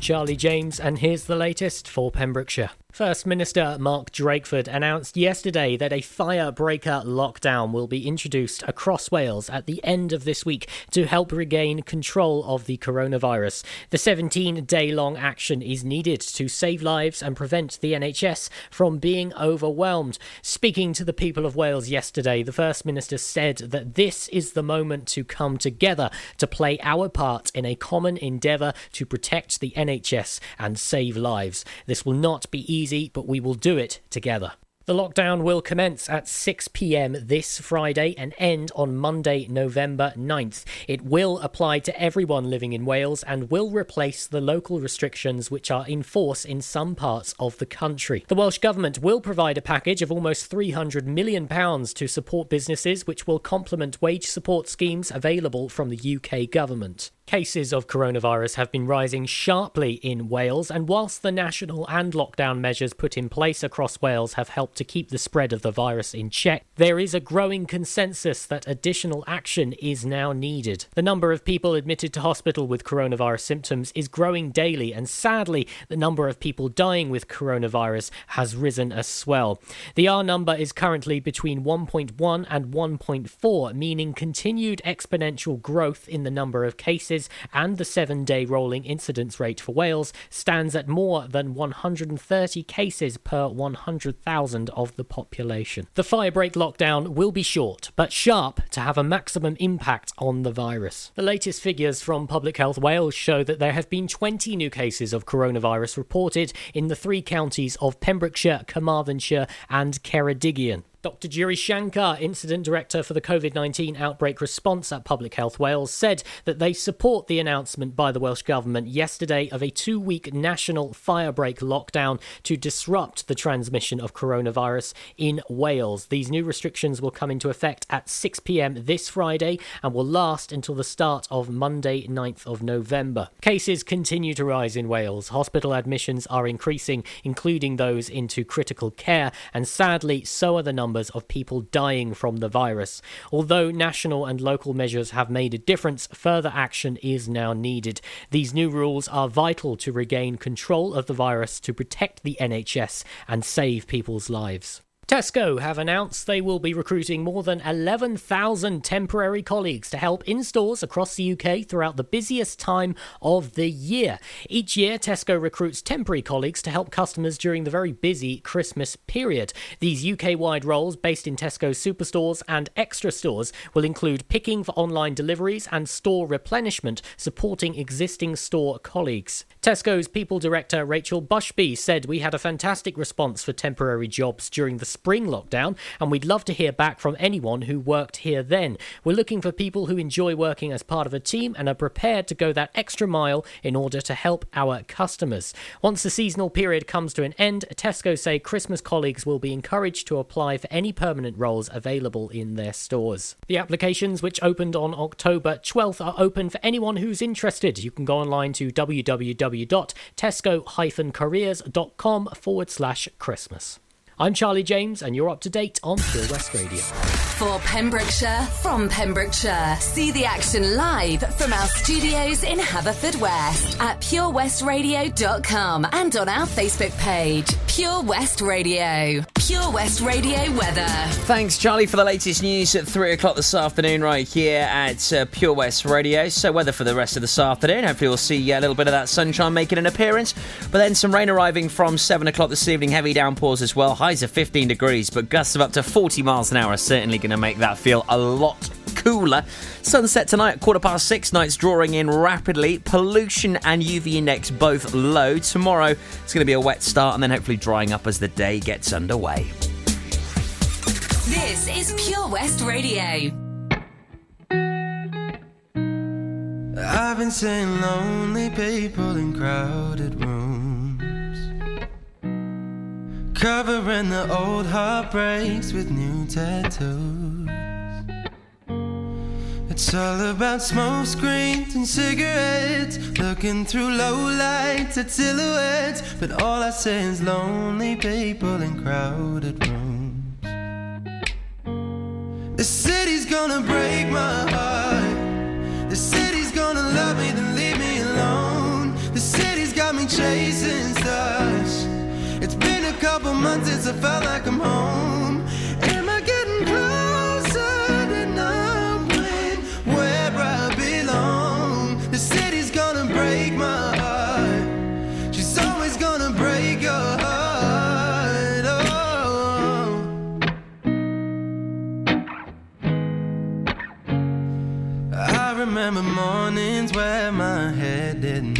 I'm Charlie James, and here's the latest for Pembrokeshire. First Minister Mark Drakeford announced yesterday that a firebreaker lockdown will be introduced across Wales at the end of this week to help regain control of the coronavirus. The 17 day long action is needed to save lives and prevent the NHS from being overwhelmed. Speaking to the people of Wales yesterday, the First Minister said that this is the moment to come together to play our part in a common endeavour to protect the NHS and save lives. This will not be easy easy, but we will do it together. The lockdown will commence at 6 pm this Friday and end on Monday, November 9th. It will apply to everyone living in Wales and will replace the local restrictions which are in force in some parts of the country. The Welsh Government will provide a package of almost £300 million to support businesses, which will complement wage support schemes available from the UK Government. Cases of coronavirus have been rising sharply in Wales, and whilst the national and lockdown measures put in place across Wales have helped to keep the spread of the virus in check, there is a growing consensus that additional action is now needed. The number of people admitted to hospital with coronavirus symptoms is growing daily, and sadly, the number of people dying with coronavirus has risen as well. The R number is currently between 1.1 and 1.4, meaning continued exponential growth in the number of cases cases, and the seven day rolling incidence rate for Wales stands at more than 130 cases per 100,000 of the population. The firebreak lockdown will be short, but sharp to have a maximum impact on the virus. The latest figures from Public Health Wales show that there have been 20 new cases of coronavirus reported in the three counties of Pembrokeshire, Carmarthenshire, and Ceredigion. Dr. Giri Shankar, Incident Director for the COVID 19 outbreak response at Public Health Wales, said that they support the announcement by the Welsh Government yesterday of a two week national firebreak lockdown to disrupt the transmission of coronavirus in Wales. These new restrictions will come into effect at 6 pm this Friday and will last until the start of Monday, 9th of November. Cases continue to rise in Wales. Hospital admissions are increasing, including those into critical care, and sadly, so are the numbers numbers of people dying from the virus. Although national and local measures have made a difference, further action is now needed. These new rules are vital to regain control of the virus to protect the NHS and save people's lives. Tesco have announced they will be recruiting more than 11,000 temporary colleagues to help in stores across the UK throughout the busiest time of the year. Each year, Tesco recruits temporary colleagues to help customers during the very busy Christmas period. These UK wide roles, based in Tesco superstores and extra stores, will include picking for online deliveries and store replenishment, supporting existing store colleagues. Tesco's People Director Rachel Bushby said, We had a fantastic response for temporary jobs during the spring lockdown, and we'd love to hear back from anyone who worked here then. We're looking for people who enjoy working as part of a team and are prepared to go that extra mile in order to help our customers. Once the seasonal period comes to an end, Tesco say Christmas colleagues will be encouraged to apply for any permanent roles available in their stores. The applications, which opened on October 12th, are open for anyone who's interested. You can go online to www.tesco-careers.com forward slash Christmas. I'm Charlie James, and you're up to date on Pure West Radio. For Pembrokeshire, from Pembrokeshire, see the action live from our studios in Haverfordwest at purewestradio.com and on our Facebook page, Pure West Radio. Pure West Radio weather. Thanks, Charlie, for the latest news at 3 o'clock this afternoon, right here at uh, Pure West Radio. So, weather for the rest of this afternoon. Hopefully, we'll see a little bit of that sunshine making an appearance, but then some rain arriving from 7 o'clock this evening, heavy downpours as well. High highs of 15 degrees, but gusts of up to 40 miles an hour are certainly going to make that feel a lot cooler. Sunset tonight at quarter past six, nights drawing in rapidly. Pollution and UV index both low. Tomorrow it's going to be a wet start and then hopefully drying up as the day gets underway. This is Pure West Radio. I've been seeing lonely people in crowded rooms. Covering the old heartbreaks with new tattoos. It's all about smoke screens and cigarettes. Looking through low lights at silhouettes. But all I see is lonely people in crowded rooms. The city's gonna break my heart. The city's gonna love me, then leave me alone. The city's got me chasing months since I felt like I'm home. Am I getting closer to knowing where I belong? The city's gonna break my heart. She's always gonna break your heart. Oh. I remember mornings where my head didn't.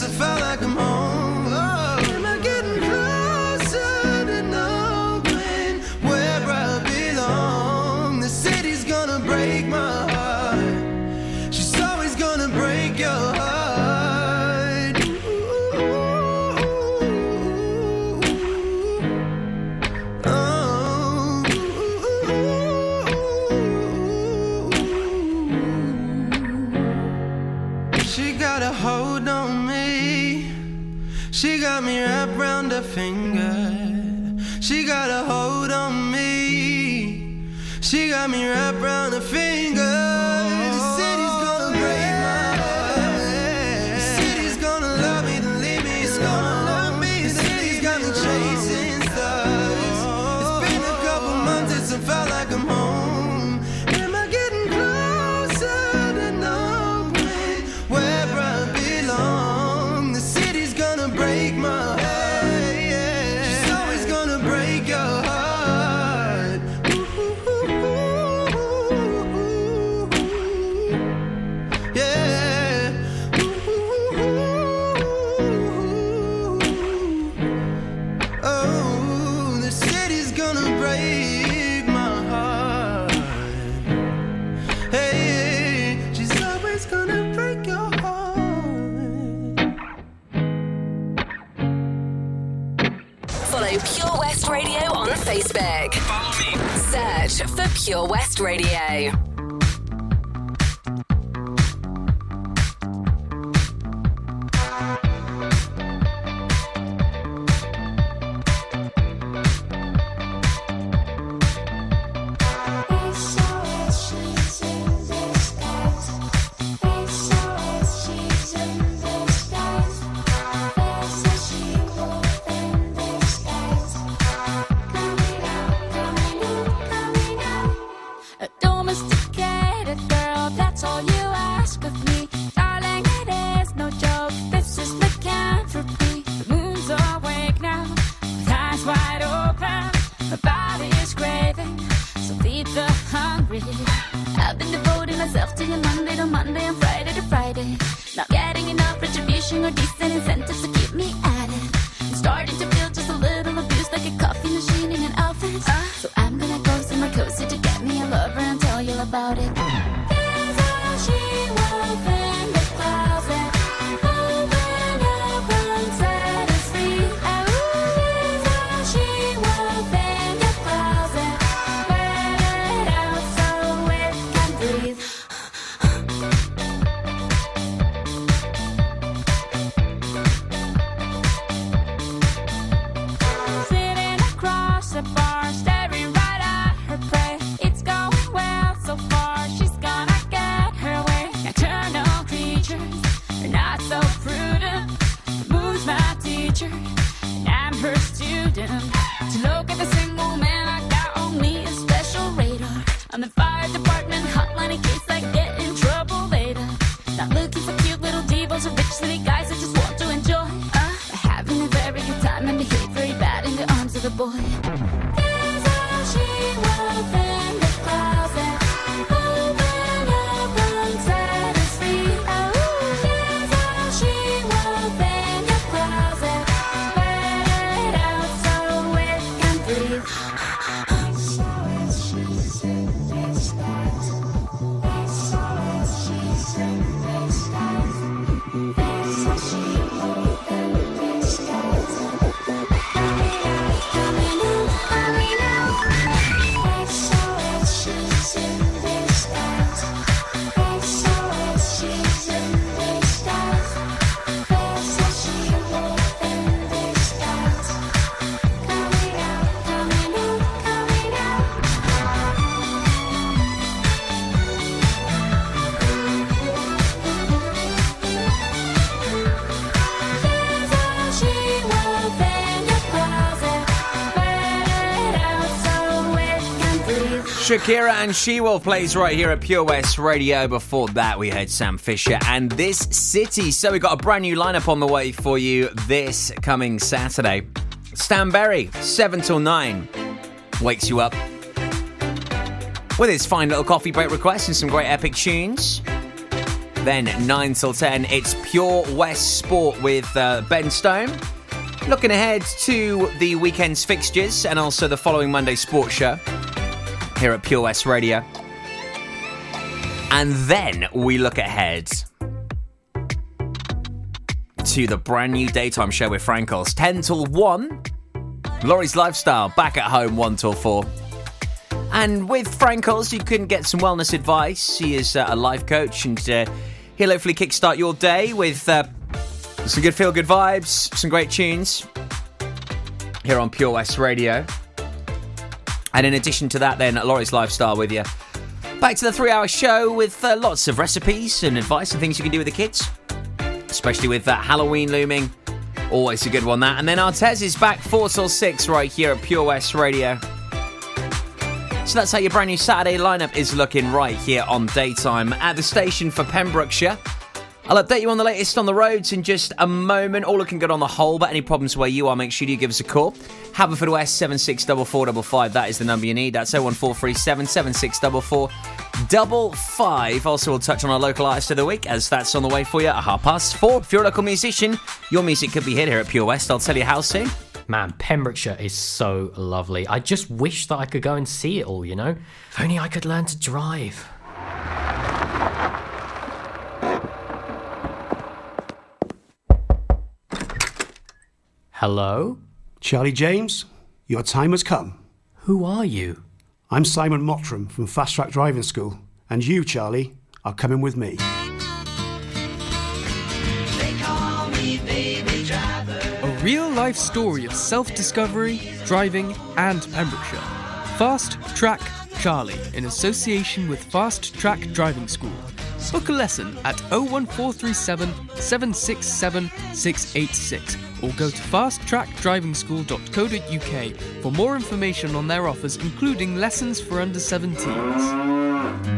I felt like I'm home. She got me wrapped around her finger. Pure West Radio. a decent, incentive. Shakira and She Wolf plays right here at Pure West Radio. Before that, we heard Sam Fischer and This City. So we got a brand new lineup on the way for you this coming Saturday. Stan Berry, 7 till 9, wakes you up with his fine little coffee break requests and some great epic tunes. Then 9 till 10, it's Pure West Sport with uh, Ben Stone. Looking ahead to the weekend's fixtures and also the following Monday sports show here at Pure West Radio. And then we look ahead to the brand new daytime show with Frankles, 10 till 1. Laurie's Lifestyle, back at home, 1 till 4. And with Frankles, you can get some wellness advice. He is uh, a life coach and uh, he'll hopefully kickstart your day with uh, some good feel good vibes, some great tunes here on Pure West Radio. And in addition to that, then, Laurie's Lifestyle with you. Back to the three hour show with uh, lots of recipes and advice and things you can do with the kids, especially with that Halloween looming. Always a good one, that. And then Artez is back 4 till 6 right here at Pure West Radio. So that's how your brand new Saturday lineup is looking right here on daytime at the station for Pembrokeshire. I'll update you on the latest on the roads in just a moment. All looking good on the whole, but any problems where you are, make sure you give us a call. Haverfordwest 764455. That is the number you need. That's 01437 764455. Also, we'll touch on our local artist of the week as that's on the way for you at half past four. If you're a local musician, your music could be hit here at Pure West. I'll tell you how soon. Man, Pembrokeshire is so lovely. I just wish that I could go and see it all, you know? If only I could learn to drive. Hello? Charlie James, your time has come. Who are you? I'm Simon Mottram from Fast Track Driving School, and you, Charlie, are coming with me. A real life story of self discovery, driving, and Pembrokeshire. Fast Track Charlie in association with Fast Track Driving School. Book a lesson at 01437 767 686 or go to fasttrackdrivingschool.co.uk for more information on their offers, including lessons for under 17s.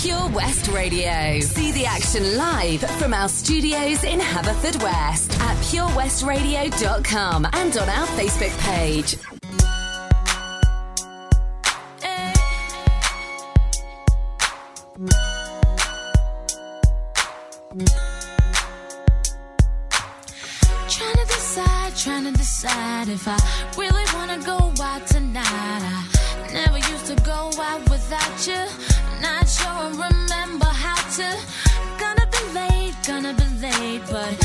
Pure West Radio. See the action live from our studios in Haverfordwest at purewestradio.com and on our Facebook page. Trying to decide, trying to decide if I really wanna go out tonight. But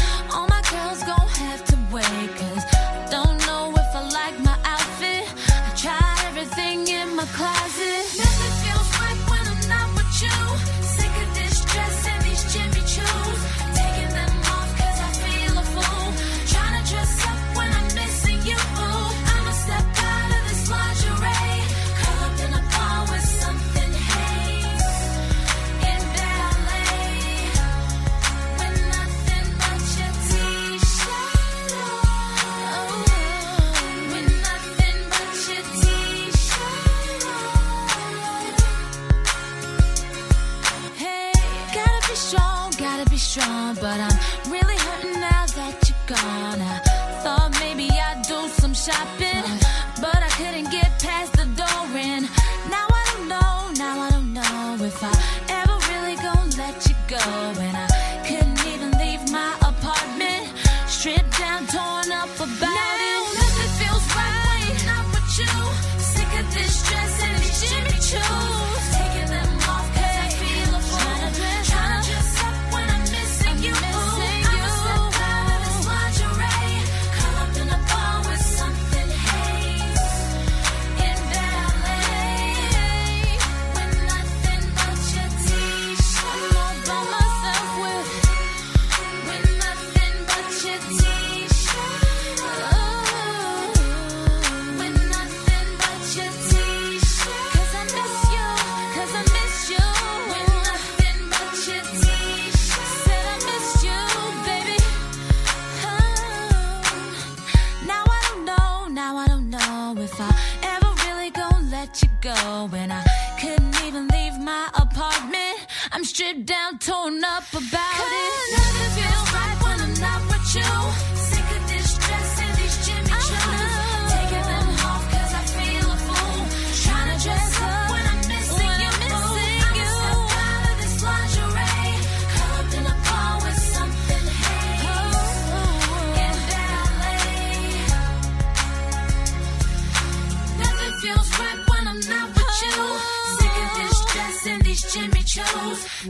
stripped down, torn up about it.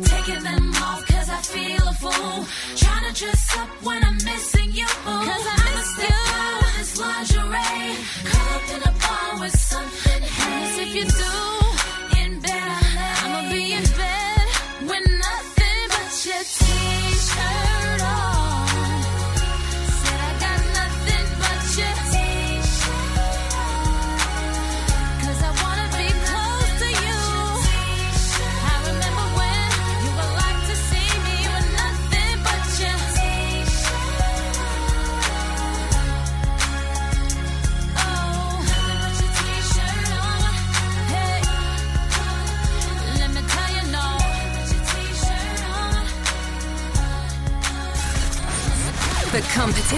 Taking them off cause I feel a fool. Trying to dress up when I'm missing you. Cause I miss step Out with this lingerie. Caught up in a bar with something. Hey. If you do.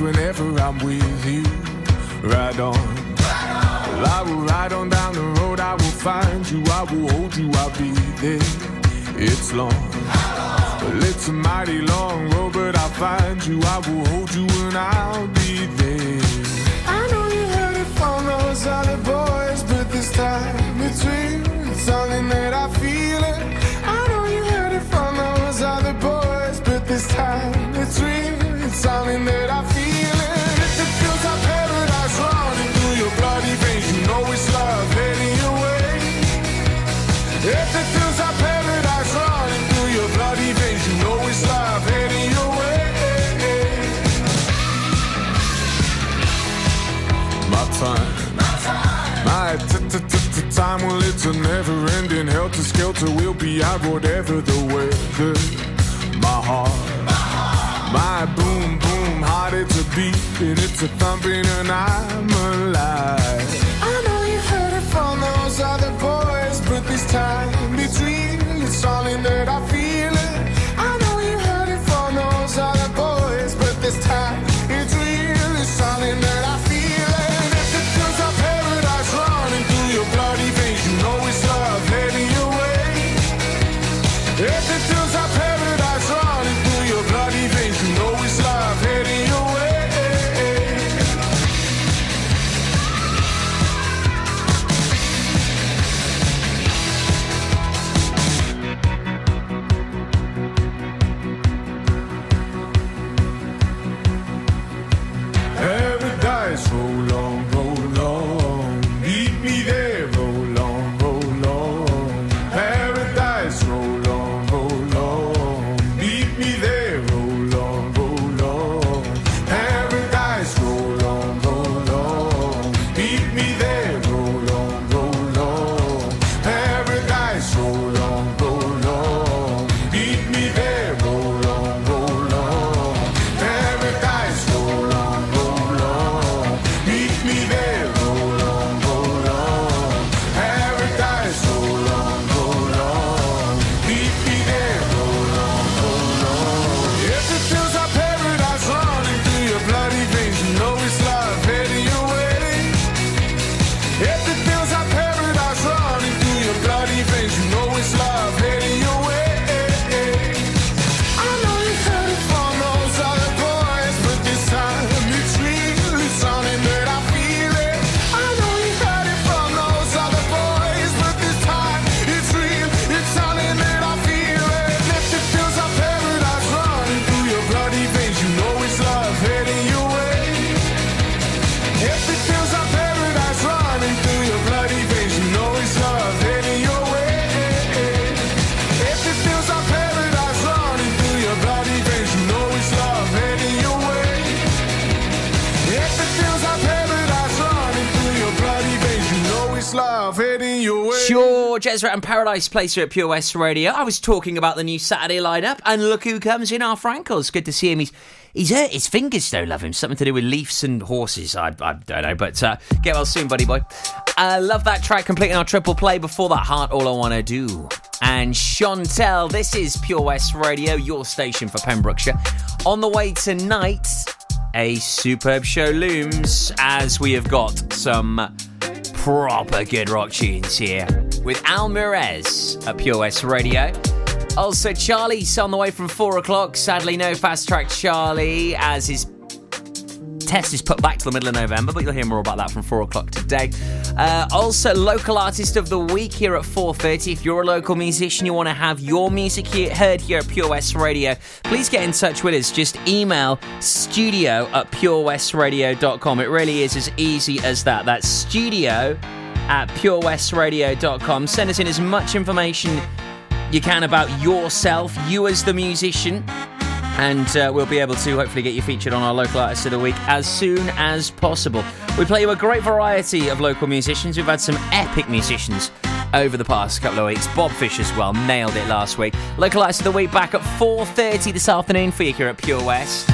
Whenever I'm with you. Ride on. Well, I will ride on down the road, I will find you, I will hold you, I'll be there. It's long. Well, it's a mighty long road, but I'll find you, I will hold you, and I'll be there. I know you heard it from those other boys, but this time it's real. It's something that I feel it. I know you heard it from those other boys, but this time it's real. It's something that time, well, it's a never ending helter skelter. We'll be out whatever the weather. My heart, my boom boom heart, it's a beat and it's a thumping, and I'm alive. I know you heard it from those other boys, but this time George Ezra and Paradise Place here at Pure West Radio. I was talking about the new Saturday lineup, and look who comes in, our Frankles. Good to see him. He's he's hurt his fingers though, love him. Something to do with leaves and horses. I, I don't know, but uh, get well soon, buddy boy. I love that track completing our triple play before that heart. All I wanna do. And Chantel, this is Pure West Radio, your station for Pembrokeshire. On the way tonight, a superb show looms as we have got some proper good rock tunes here with Al Mirez at Pure West Radio. Also, Charlie's on the way from four o'clock. Sadly, no fast track Charlie as his test is put back to the middle of November, but you'll hear more about that from four o'clock today. Uh, also, local artist of the week here at 4:30. If you're a local musician, you want to have your music here, heard here at Pure West Radio, please get in touch with us. Just email studio at purewestradio.com. It really is as easy as that. That's studio at purewestradio.com. Send us in as much information you can about yourself, you as the musician, and uh, we'll be able to hopefully get you featured on our local artist of the week as soon as possible. We play you a great variety of local musicians. We've had some epic musicians over the past couple of weeks. Bob Fish as well nailed it last week. Local artist of the week back at 4:30 this afternoon for you here at Pure West.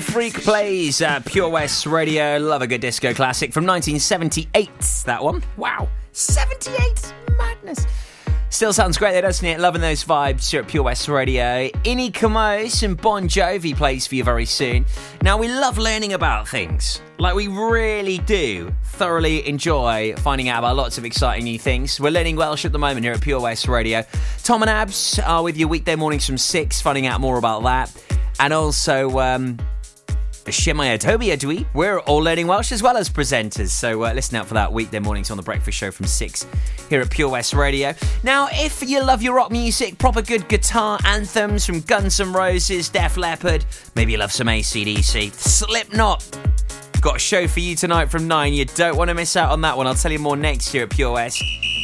Freak plays at Pure West Radio. Love a good disco classic from 1978. That one. Wow. 78. Madness. Still sounds great though, doesn't it? Loving those vibes here at Pure West Radio. Inni and Bon Jovi plays for you very soon. Now, we love learning about things. Like, we really do thoroughly enjoy finding out about lots of exciting new things. We're learning Welsh at the moment here at Pure West Radio. Tom and Abs are with you weekday mornings from 6, finding out more about that. And also, um, Shemaya Toby Adwi. We're all learning Welsh as well as presenters, so uh, listen out for that weekday mornings on the Breakfast Show from 6 here at Pure West Radio. Now, if you love your rock music, proper good guitar anthems from Guns N' Roses, Def Leppard, maybe you love some ACDC, Slipknot. Got a show for you tonight from 9. You don't want to miss out on that one. I'll tell you more next here at Pure West.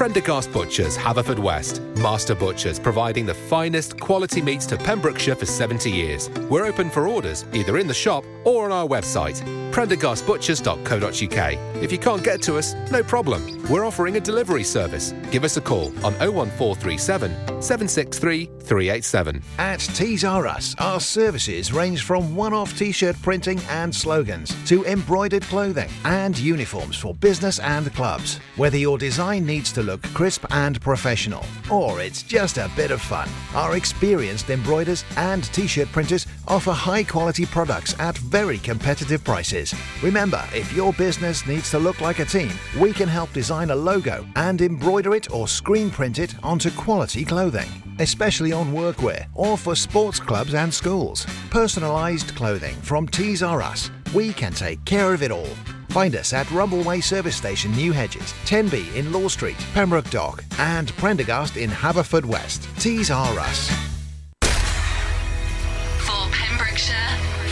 Prendergast Butchers, Haverfordwest. Master Butchers, providing the finest quality meats to Pembrokeshire for 70 years. We're open for orders, either in the shop or on our website, prendergastbutchers.co.uk. If you can't get to us, no problem. We're offering a delivery service. Give us a call on 01437 763 387. At Tees R Us, our services range from one off t shirt printing and slogans to embroidered clothing and uniforms for business and clubs. Whether your design needs to look crisp and professional, or it's just a bit of fun, our experienced embroiders and t shirt printers offer high quality products at very competitive prices. Remember, if your business needs to look like a team, we can help design a logo and embroider it or screen print it onto quality clothing especially on workwear or for sports clubs and schools. Personalised clothing from Tees R Us. We can take care of it all. Find us at Rumbleway Service Station, New Hedges, 10B in Law Street, Pembroke Dock, and Prendergast in Haverfordwest. Tees R Us. For Pembrokeshire,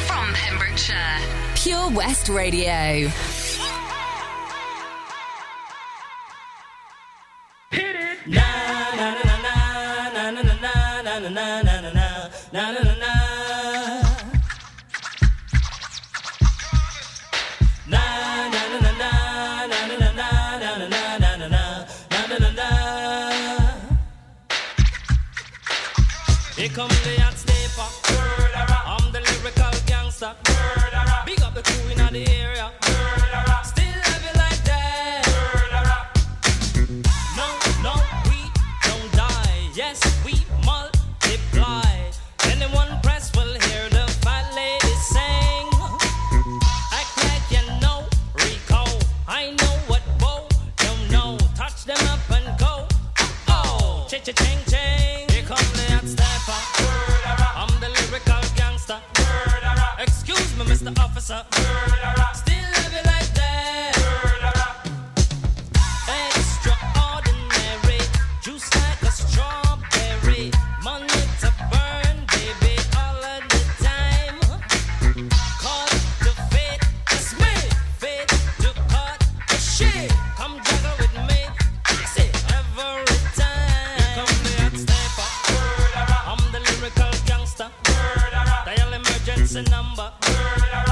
from Pembrokeshire, Pure West Radio. Come the Officer. Still have it like that. Extraordinary, juice like a strawberry. Money to burn, baby, all of the time. The fit, it's me. Fit to cut. Come juggle with me. It every time. Come the hot. I'm the lyrical gangster. Dial emergency number. Still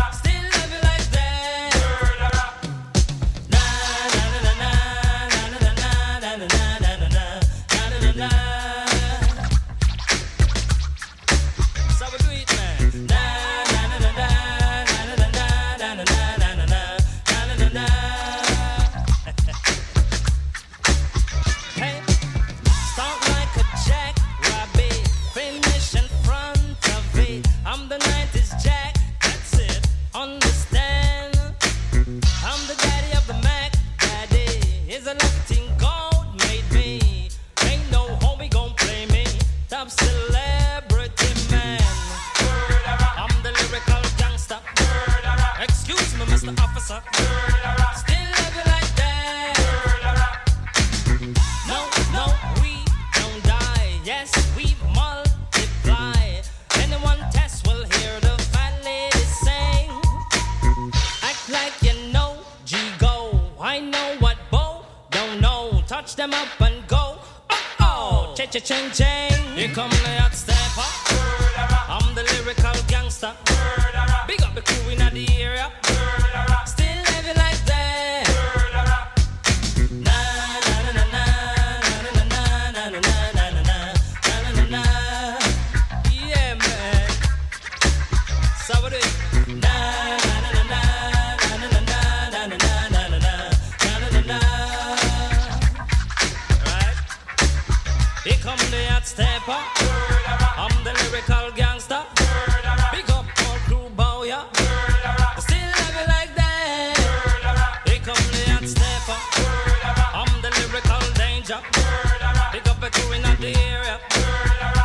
but you out the area. Girl,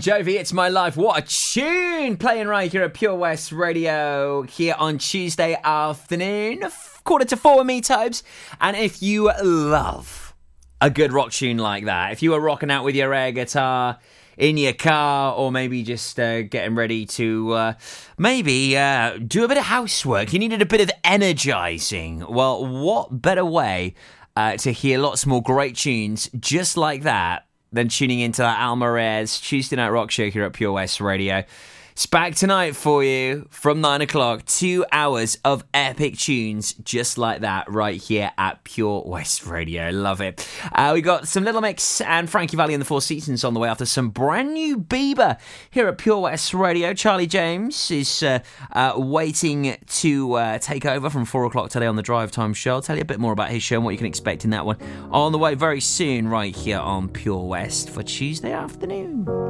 Jovi, it's my life. What a tune! Playing right here at Pure West Radio here on Tuesday afternoon, quarter to four me, Tobes. And if you love a good rock tune like that, if you were rocking out with your air guitar in your car, or maybe just uh, getting ready to uh, maybe uh, do a bit of housework, you needed a bit of energizing. Well, what better way uh, to hear lots more great tunes just like that than tuning into Almarez Tuesday Night Rock Show here at Pure West Radio. It's back tonight for you from 9 o'clock. Two hours of epic tunes just like that right here at Pure West Radio. Love it. Uh, we got some Little Mix and Frankie Valli and the Four Seasons on the way after some brand new Bieber here at Pure West Radio. Charlie James is uh, uh, waiting to uh, take over from 4 o'clock today on the Drive Time Show. I'll tell you a bit more about his show and what you can expect in that one on the way very soon right here on Pure West for Tuesday afternoon.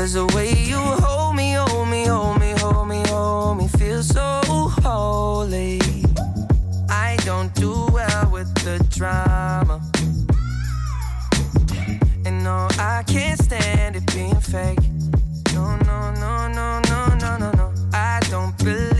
Cause the way you hold me, hold me, hold me, hold me, hold me, feel so holy. I don't do well with the drama. And no, I can't stand it being fake. No, no, no, no, no, no, no, no. I don't believe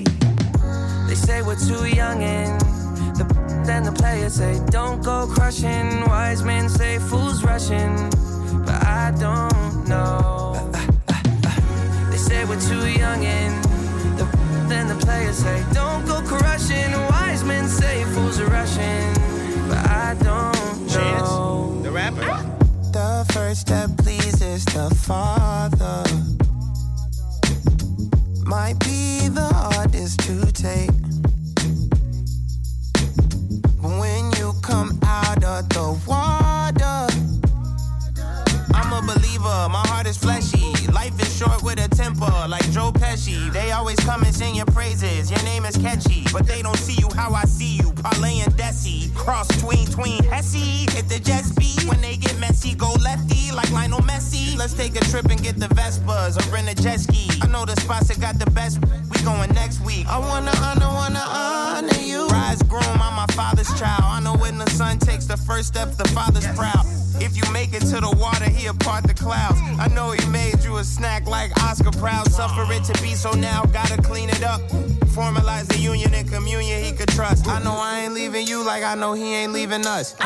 We're too young and the then the players say don't go crushing. Wise men say fools rushing, but I don't know. They say we're too young and the then the players say don't go crushing. Wise men say fools are rushing, but I don't know. Chance, The rapper. The first step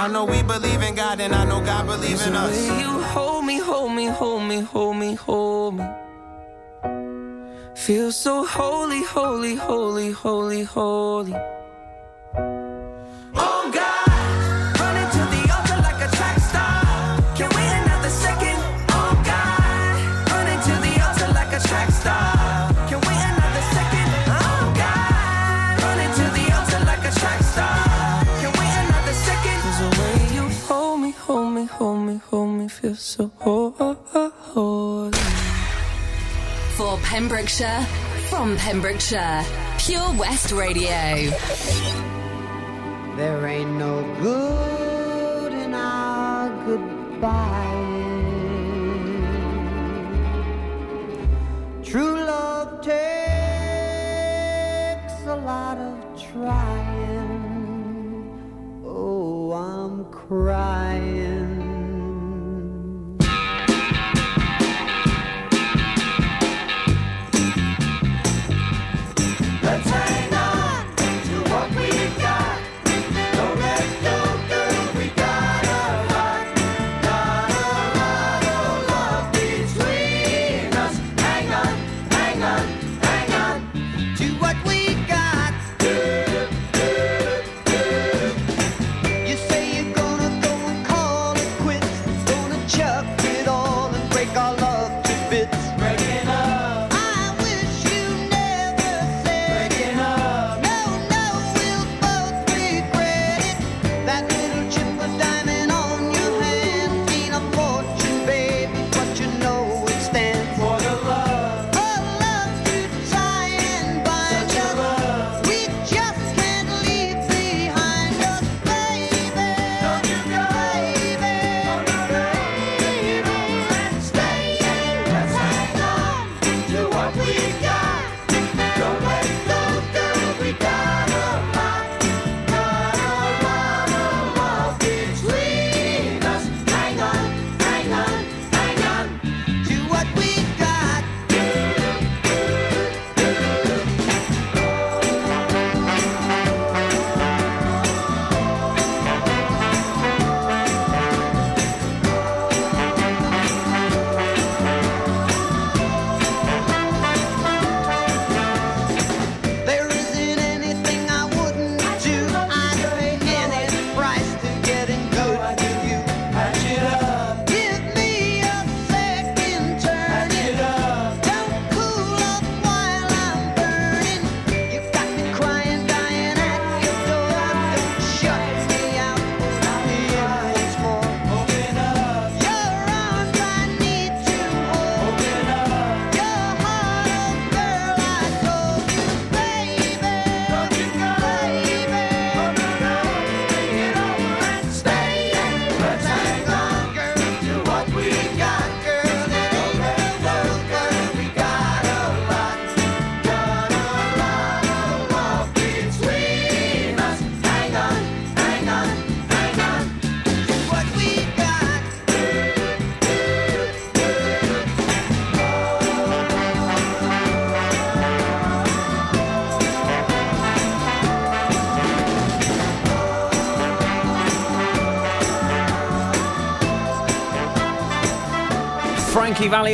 I know we believe in God and I know God believe in us. you hold me, hold me, hold me, hold me, hold me. Feel so holy, holy, holy, holy, holy. Pembrokeshire, from Pembrokeshire, Pure West Radio. There ain't no good in our goodbye. True love takes a lot of trying. Oh, I'm crying.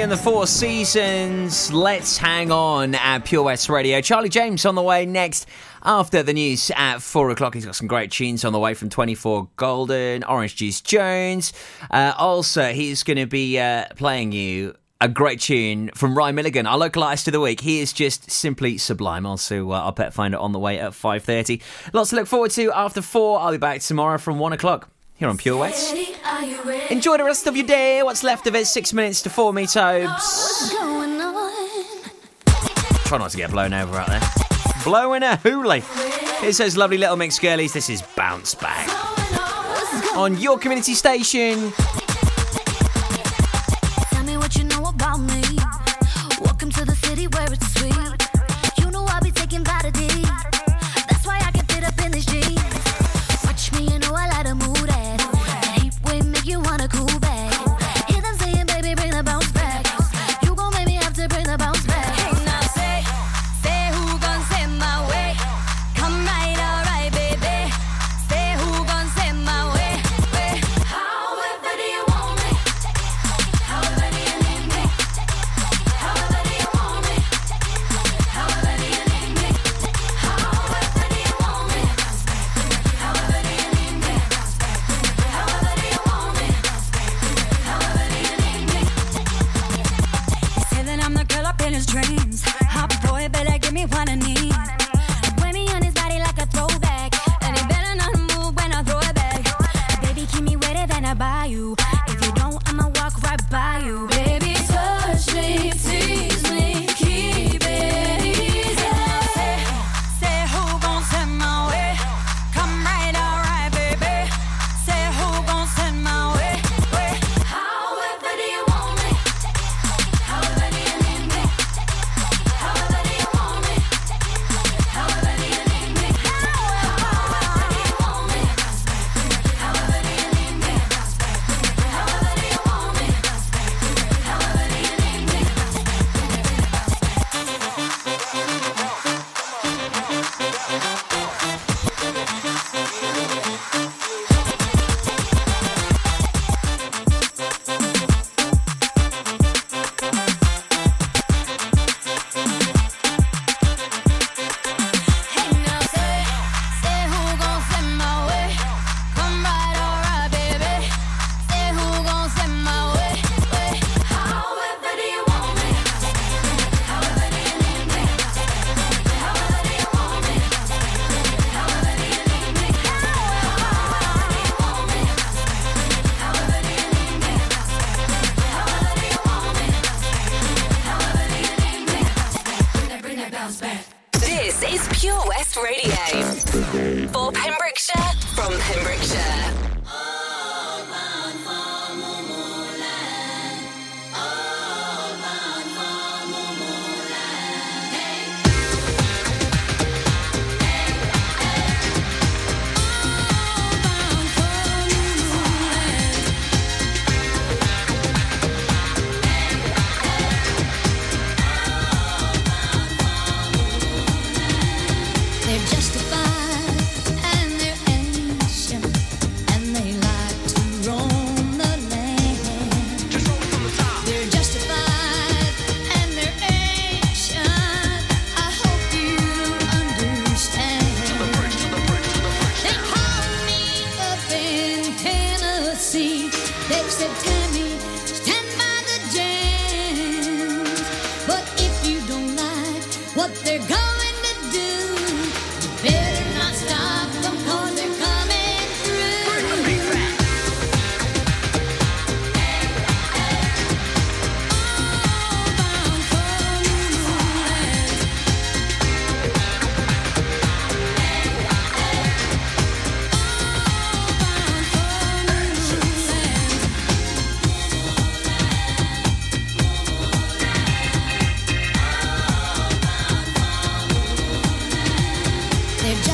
And the Four Seasons. Let's hang on at Pure West Radio. Charlie James on the way next after the news at four o'clock. He's got some great tunes on the way from 24 Golden, Oran Juice Jones. Uh, also, he's going to be uh, playing you a great tune from Ryan Milligan, our local artist of the week. He is just simply sublime. Also, uh, our pet finder on the way at 5.30. Lots to look forward to after four. I'll be back tomorrow from one o'clock here on Pure West. Enjoy the rest of your day. What's left of it? Six minutes to four me tobes. Try not to get blown over out there. Blowing a hula. It says, lovely little mix girlies. This is Bounce Back on your community station.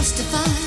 justify